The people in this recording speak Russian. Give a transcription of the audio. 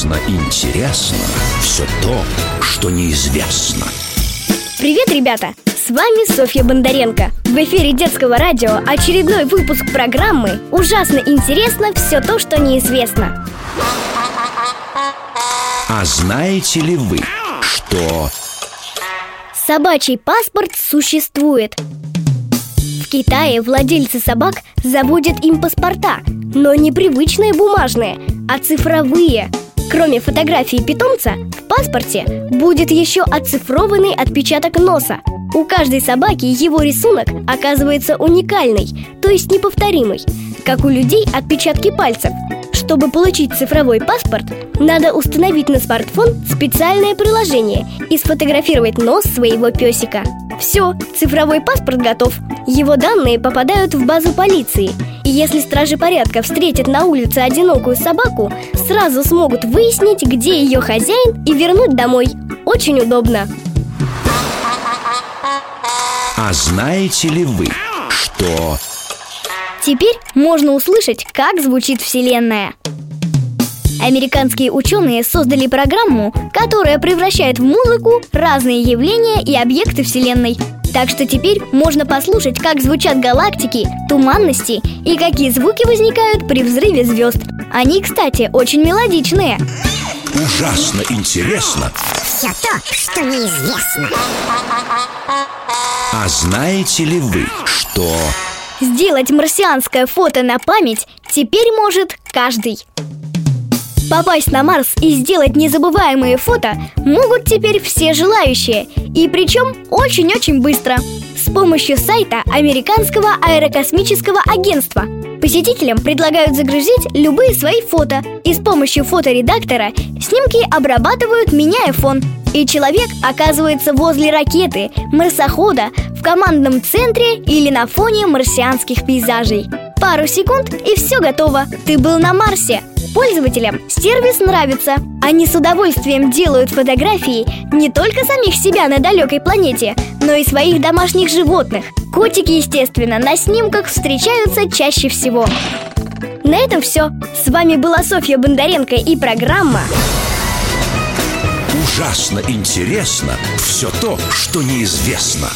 Ужасно интересно все то, что неизвестно. Привет, ребята! С вами Софья Бондаренко. В эфире детского радио очередной выпуск программы «Ужасно интересно все то, что неизвестно». А знаете ли вы, что Собачий паспорт существует. В Китае владельцы собак заводят им паспорта, но не привычные бумажные, а цифровые. Кроме фотографии питомца, в паспорте будет еще оцифрованный отпечаток носа. У каждой собаки его рисунок оказывается уникальный, то есть неповторимый, как у людей отпечатки пальцев. Чтобы получить цифровой паспорт, надо установить на смартфон специальное приложение и сфотографировать нос своего песика. Все, цифровой паспорт готов. Его данные попадают в базу полиции. И если стражи порядка встретят на улице одинокую собаку, сразу смогут выяснить, где ее хозяин и вернуть домой. Очень удобно. А знаете ли вы, что Теперь можно услышать, как звучит Вселенная. Американские ученые создали программу, которая превращает в музыку разные явления и объекты Вселенной. Так что теперь можно послушать, как звучат галактики, туманности и какие звуки возникают при взрыве звезд. Они, кстати, очень мелодичные. ужасно интересно? Все то, что неизвестно. А знаете ли вы, что Сделать марсианское фото на память теперь может каждый. Попасть на Марс и сделать незабываемые фото могут теперь все желающие, и причем очень-очень быстро. С помощью сайта Американского аэрокосмического агентства посетителям предлагают загрузить любые свои фото, и с помощью фоторедактора снимки обрабатывают, меняя фон. И человек оказывается возле ракеты, марсохода, в командном центре или на фоне марсианских пейзажей. Пару секунд и все готово. Ты был на Марсе. Пользователям сервис нравится. Они с удовольствием делают фотографии не только самих себя на далекой планете, но и своих домашних животных. Котики, естественно, на снимках встречаются чаще всего. На этом все. С вами была Софья Бондаренко и программа ужасно интересно все то, что неизвестно?